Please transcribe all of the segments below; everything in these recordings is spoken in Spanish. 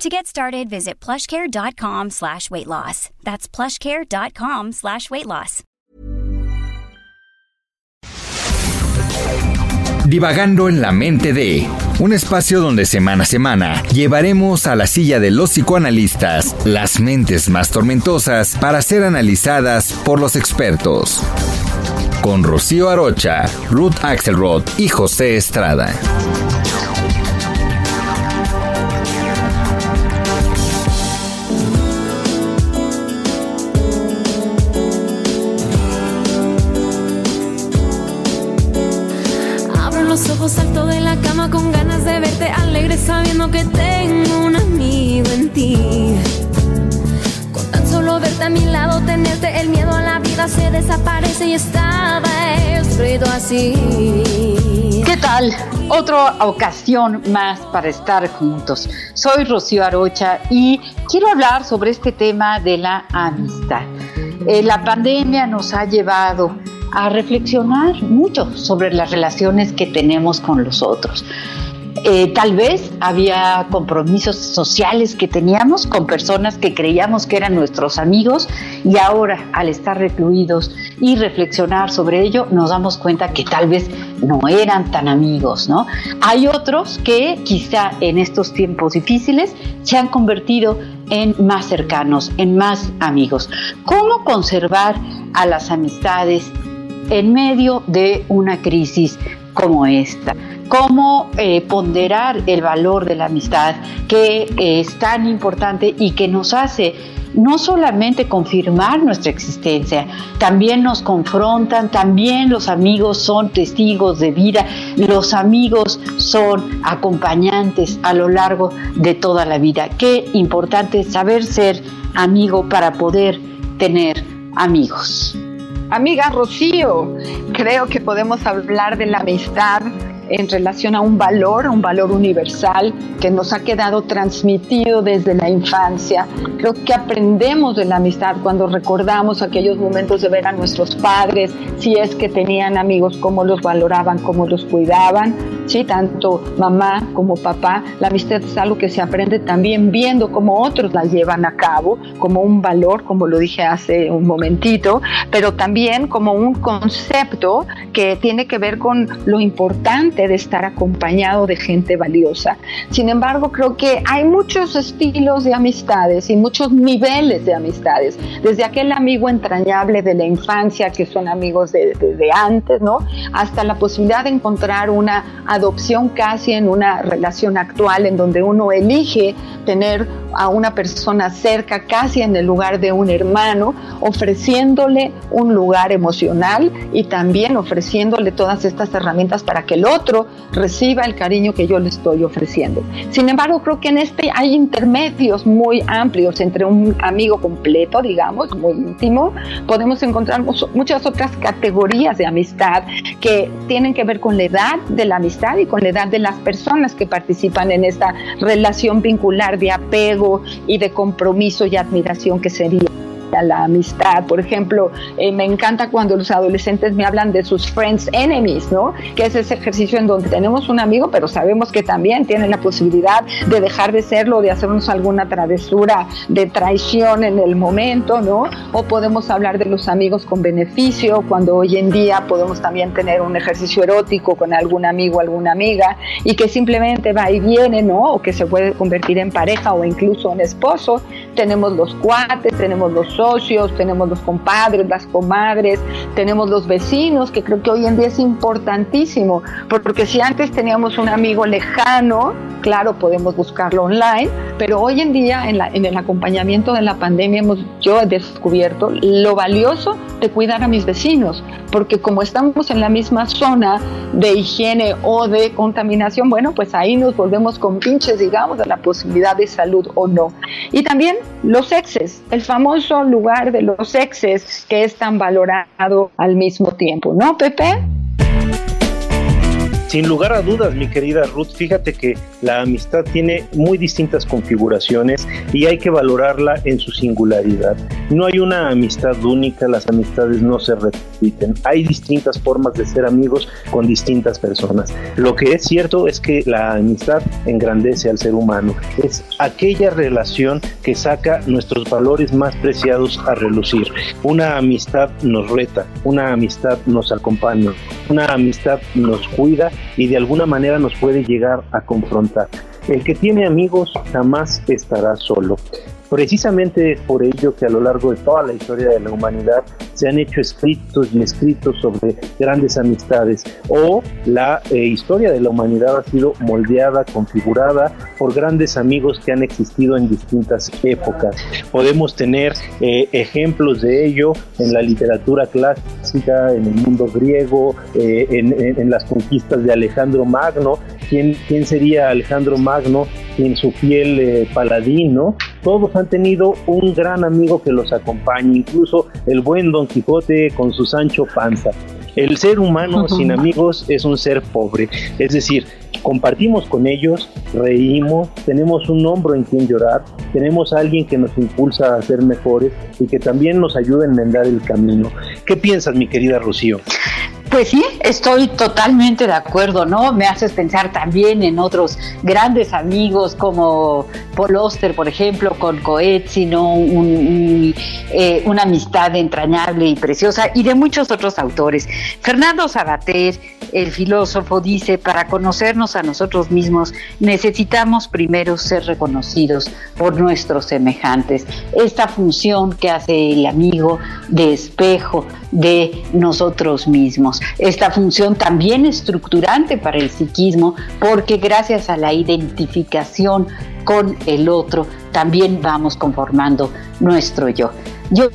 To get started, visit plushcare.com slash weight loss. That's plushcare.com slash weight loss. Divagando en la mente de un espacio donde semana a semana llevaremos a la silla de los psicoanalistas las mentes más tormentosas para ser analizadas por los expertos. Con Rocío Arocha, Ruth Axelrod y José Estrada. Sabiendo que tengo un amigo en ti. Con tan solo verte a mi lado, tenerte el miedo a la vida se desaparece y estaba escrito así. ¿Qué tal? Otra ocasión más para estar juntos. Soy Rocío Arocha y quiero hablar sobre este tema de la amistad. Eh, la pandemia nos ha llevado a reflexionar mucho sobre las relaciones que tenemos con los otros. Eh, tal vez había compromisos sociales que teníamos con personas que creíamos que eran nuestros amigos y ahora al estar recluidos y reflexionar sobre ello nos damos cuenta que tal vez no eran tan amigos, ¿no? Hay otros que quizá en estos tiempos difíciles se han convertido en más cercanos, en más amigos. ¿Cómo conservar a las amistades en medio de una crisis como esta. Cómo eh, ponderar el valor de la amistad que es tan importante y que nos hace no solamente confirmar nuestra existencia, también nos confrontan, también los amigos son testigos de vida, los amigos son acompañantes a lo largo de toda la vida. Qué importante saber ser amigo para poder tener amigos. Amiga Rocío, creo que podemos hablar de la amistad en relación a un valor, un valor universal que nos ha quedado transmitido desde la infancia. Creo que aprendemos de la amistad cuando recordamos aquellos momentos de ver a nuestros padres, si es que tenían amigos, cómo los valoraban, cómo los cuidaban, ¿sí? tanto mamá como papá. La amistad es algo que se aprende también viendo cómo otros la llevan a cabo, como un valor, como lo dije hace un momentito, pero también como un concepto que tiene que ver con lo importante de estar acompañado de gente valiosa. Sin embargo, creo que hay muchos estilos de amistades y muchos niveles de amistades, desde aquel amigo entrañable de la infancia, que son amigos de, de antes, ¿no? Hasta la posibilidad de encontrar una adopción casi en una relación actual en donde uno elige tener a una persona cerca, casi en el lugar de un hermano, ofreciéndole un lugar emocional y también ofreciéndole todas estas herramientas para que el otro reciba el cariño que yo le estoy ofreciendo. Sin embargo, creo que en este hay intermedios muy amplios entre un amigo completo, digamos, muy íntimo. Podemos encontrar muchas otras categorías de amistad que tienen que ver con la edad de la amistad y con la edad de las personas que participan en esta relación vincular de apego y de compromiso y admiración que sería la amistad. Por ejemplo, eh, me encanta cuando los adolescentes me hablan de sus friends enemies, ¿no? Que es ese ejercicio en donde tenemos un amigo, pero sabemos que también tiene la posibilidad de dejar de serlo, de hacernos alguna travesura de traición en el momento, ¿no? O podemos hablar de los amigos con beneficio, cuando hoy en día podemos también tener un ejercicio erótico con algún amigo, alguna amiga, y que simplemente va y viene, ¿no? O que se puede convertir en pareja o incluso en esposo. Tenemos los cuates, tenemos los socios, tenemos los compadres, las comadres, tenemos los vecinos, que creo que hoy en día es importantísimo, porque si antes teníamos un amigo lejano, claro, podemos buscarlo online, pero hoy en día en, en el acompañamiento de la pandemia hemos, yo he descubierto lo valioso de cuidar a mis vecinos, porque como estamos en la misma zona de higiene o de contaminación, bueno, pues ahí nos volvemos con pinches, digamos, de la posibilidad de salud o no. Y también los exes, el famoso lugar de los exes que es tan valorado al mismo tiempo, ¿no, Pepe? Sin lugar a dudas, mi querida Ruth, fíjate que la amistad tiene muy distintas configuraciones y hay que valorarla en su singularidad. No hay una amistad única, las amistades no se repiten. Hay distintas formas de ser amigos con distintas personas. Lo que es cierto es que la amistad engrandece al ser humano. Es aquella relación que saca nuestros valores más preciados a relucir. Una amistad nos reta, una amistad nos acompaña, una amistad nos cuida y de alguna manera nos puede llegar a confrontar. El que tiene amigos jamás estará solo. Precisamente es por ello que a lo largo de toda la historia de la humanidad se han hecho escritos y escritos sobre grandes amistades o la eh, historia de la humanidad ha sido moldeada, configurada por grandes amigos que han existido en distintas épocas. Podemos tener eh, ejemplos de ello en la literatura clásica, en el mundo griego, eh, en, las conquistas de Alejandro Magno. ¿Quién, quién sería Alejandro Magno en su fiel paladín? Todos han tenido un gran amigo que los acompaña, incluso el buen Don Quijote con su Sancho Panza. El ser humano sin amigos es un ser pobre, es decir, compartimos con ellos, reímos, tenemos un hombro en quien llorar, tenemos a alguien que nos impulsa a ser mejores y que también nos ayuda a enmendar el camino. ¿Qué piensas, mi querida Rocío? Pues sí, estoy totalmente de acuerdo, ¿no? Me haces pensar también en otros grandes amigos como Paul Oster, por ejemplo, con Coetzee, ¿no? Eh, una amistad entrañable y preciosa, y de muchos otros autores. Fernando Sabater, el filósofo, dice, para conocernos a nosotros mismos necesitamos primero ser reconocidos por nuestros semejantes. Esta función que hace el amigo de espejo de nosotros mismos. Esta función también estructurante para el psiquismo porque gracias a la identificación con el otro también vamos conformando nuestro yo. Yo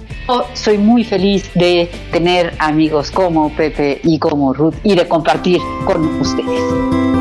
soy muy feliz de tener amigos como Pepe y como Ruth y de compartir con ustedes.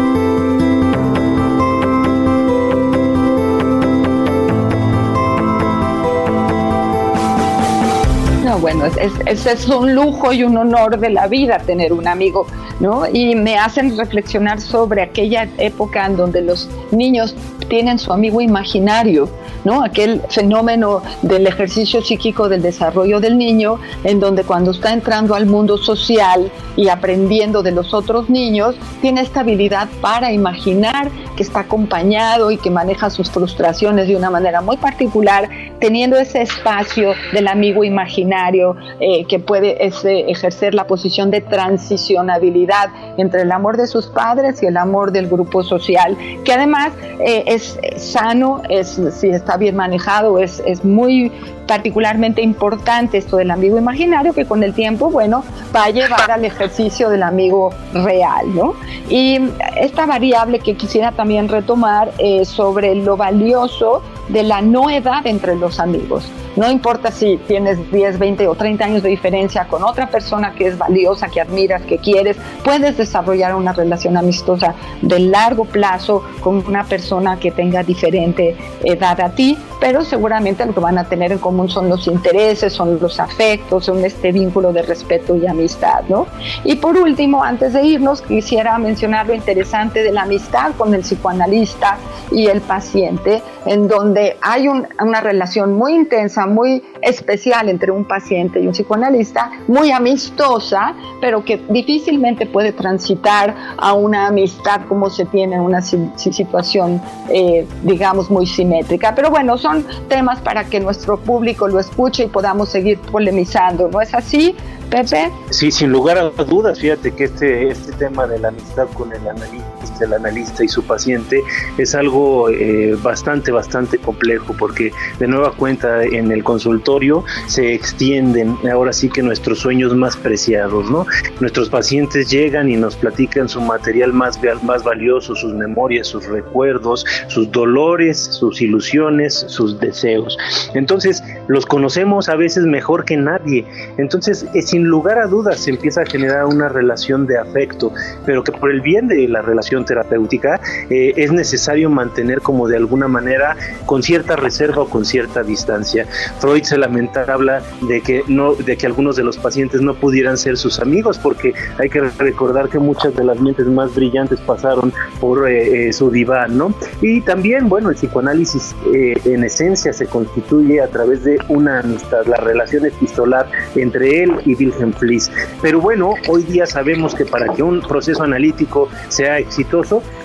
Bueno, es, es, un lujo y un honor de la vida tener un amigo, ¿no? Y me hacen reflexionar sobre aquella época en donde los niños tienen su amigo imaginario, ¿no? Aquel fenómeno del ejercicio psíquico del desarrollo del niño, en donde cuando está entrando al mundo social y aprendiendo de los otros niños, tiene esta habilidad para imaginar que está acompañado y que maneja sus frustraciones de una manera muy particular, teniendo ese espacio del amigo imaginario eh, que puede ejercer la posición de transicionabilidad entre el amor de sus padres y el amor del grupo social, que además eh, es sano, es, si está bien manejado, es, es muy particularmente importante esto del amigo imaginario que con el tiempo, bueno, va a llevar al ejercicio del amigo real, ¿no? Y esta variable que quisiera también retomar es sobre lo valioso de la no edad entre los amigos. No importa si tienes 10, 20 o 30 años de diferencia con otra persona que es valiosa, que admiras, que quieres, puedes desarrollar una relación amistosa de largo plazo con una persona que tenga diferente edad a ti, pero seguramente lo que van a tener en común son los intereses, son los afectos, son este vínculo de respeto y amistad, ¿no? Y por último, antes de irnos, quisiera mencionar lo interesante de la amistad con el psicoanalista y el paciente, en donde hay una relación muy intensa, muy especial entre un paciente y un psicoanalista, muy amistosa, pero que difícilmente puede transitar a una amistad como se tiene en una situación, eh, digamos, muy simétrica. Pero bueno, son temas para que nuestro público lo escuche y podamos seguir polemizando, ¿no es así? Pepe. Sí, sin lugar a dudas, fíjate que este, este tema de la amistad con el analista entre el analista y su paciente es algo eh, bastante, bastante complejo porque de nueva cuenta en el consultorio se extienden ahora sí que nuestros sueños más preciados, ¿no? Nuestros pacientes llegan y nos platican su material más, más valioso, sus memorias, sus recuerdos, sus dolores, sus ilusiones, sus deseos. Entonces, los conocemos a veces mejor que nadie. Entonces, eh, sin lugar a dudas, se empieza a generar una relación de afecto, pero que por el bien de la relación terapéutica eh, es necesario mantener como de alguna manera con cierta reserva o con cierta distancia. Freud se lamenta, habla de que no, de que algunos de los pacientes no pudieran ser sus amigos, porque hay que recordar que muchas de las mentes más brillantes pasaron por eh, su diván, ¿no? Y también, bueno, el psicoanálisis en esencia se constituye a través de una amistad, la relación epistolar entre él y Wilhelm Fliss. Pero bueno, hoy día sabemos que para que un proceso analítico sea exitoso,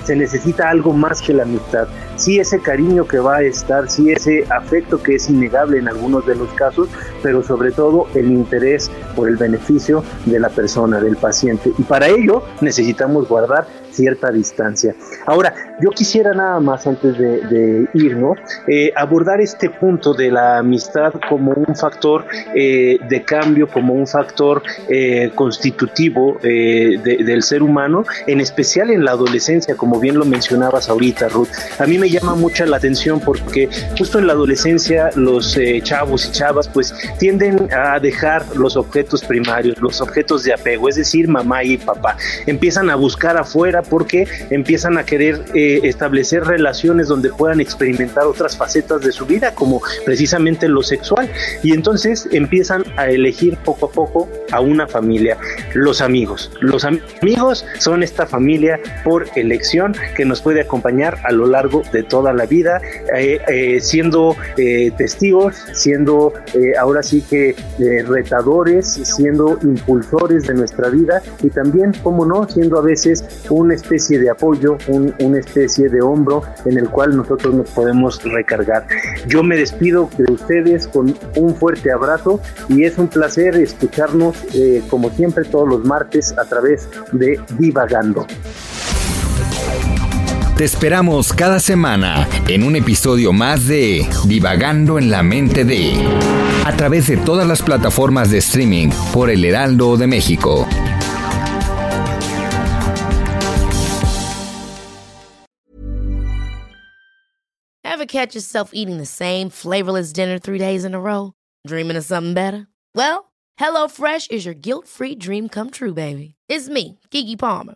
se necesita algo más que la amistad. Sí ese cariño que va a estar, sí ese afecto que es innegable en algunos de los casos, pero sobre todo el interés por el beneficio de la persona, del paciente. Y para ello necesitamos guardar cierta distancia. Ahora, yo quisiera nada más antes de, irnos eh, abordar este punto de la amistad como un factor eh, de cambio, como un factor eh, constitutivo del ser humano, en especial en la adolescencia, como bien lo mencionabas ahorita, Ruth. A mí me llama mucha la atención porque justo en la adolescencia los chavos y chavas pues tienden a dejar los objetos primarios, los objetos de apego, es decir, mamá y papá. Empiezan a buscar afuera porque empiezan a querer eh, establecer relaciones donde puedan experimentar otras facetas de su vida, como precisamente lo sexual. Y entonces empiezan a elegir poco a poco a una familia, los amigos. Los amigos son esta familia por elección que nos puede acompañar a lo largo de toda la vida, eh, eh, siendo testigos, siendo ahora sí que retadores, siendo impulsores de nuestra vida y también, como no, siendo a veces un especie de apoyo, una especie de hombro en el cual nosotros nos podemos recargar. Yo me despido de ustedes con un fuerte abrazo y es un placer escucharnos eh, como siempre todos los martes a través de Divagando. Te esperamos cada semana en un episodio más de Divagando en la mente de a través de todas las plataformas de streaming por El Heraldo de México. Ever catch yourself eating the same flavorless dinner three days in a row? Dreaming of something better? Well, HelloFresh is your guilt-free dream come true, baby. It's me, Kiki Palmer.